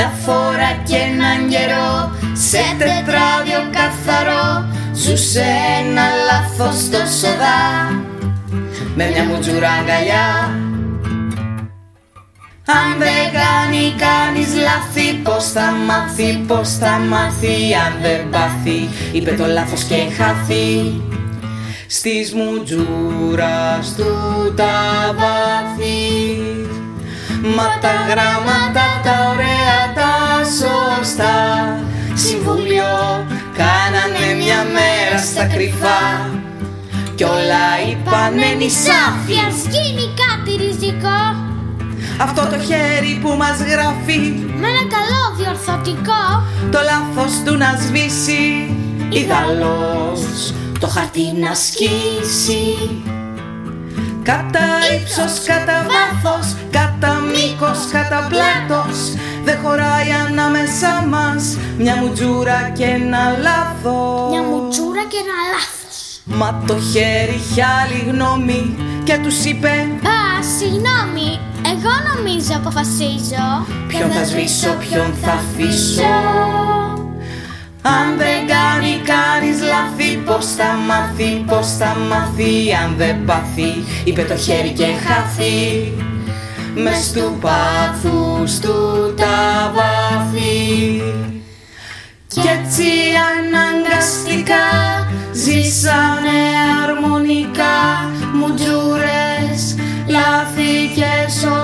Μια φορά και έναν καιρό σε τετράδιο καθαρό Ζούσε ένα λάθος το σοδά. Με μια μουτζούρα αγκαλιά. Αν δεν κάνει κανείς λάθη Πώς θα μάθει, πώς θα μάθει. Αν δεν πάθει, είπε το λάθος και χάθη. Στις μουτζούρας του τα βάθη. Μα τα γράμματα στα κρυφά. Κι όλα είπανε νησάφια γίνει κάτι ριζικό. Αυτό το χέρι που μας γράφει. Με ένα καλό διορθωτικό. Το λάθος του να σβήσει. Ιδαλός το χαρτί να σκίσει. Κατά ύψος, κατά βάθος, κατά μήκος, κατά πλάτος Δεν χωράει ανάμεσά μας μια μουτζούρα και ένα λάθος. Μια μουτζούρα και ένα λάθος. Μα το χέρι είχε άλλη γνώμη και τους είπε Α, συγγνώμη, εγώ νομίζω αποφασίζω. Ποιον θα σβήσω, ποιον θα αφήσω. Αν δεν κάνει κανείς λάθη Πώς θα μάθει, πώς θα μάθει. Αν δεν πάθει, είπε το χέρι και χάθη Μες του ώμους του τα βάθη κι έτσι αναγκαστικά ζήσανε αρμονικά μου λάθη και σωστά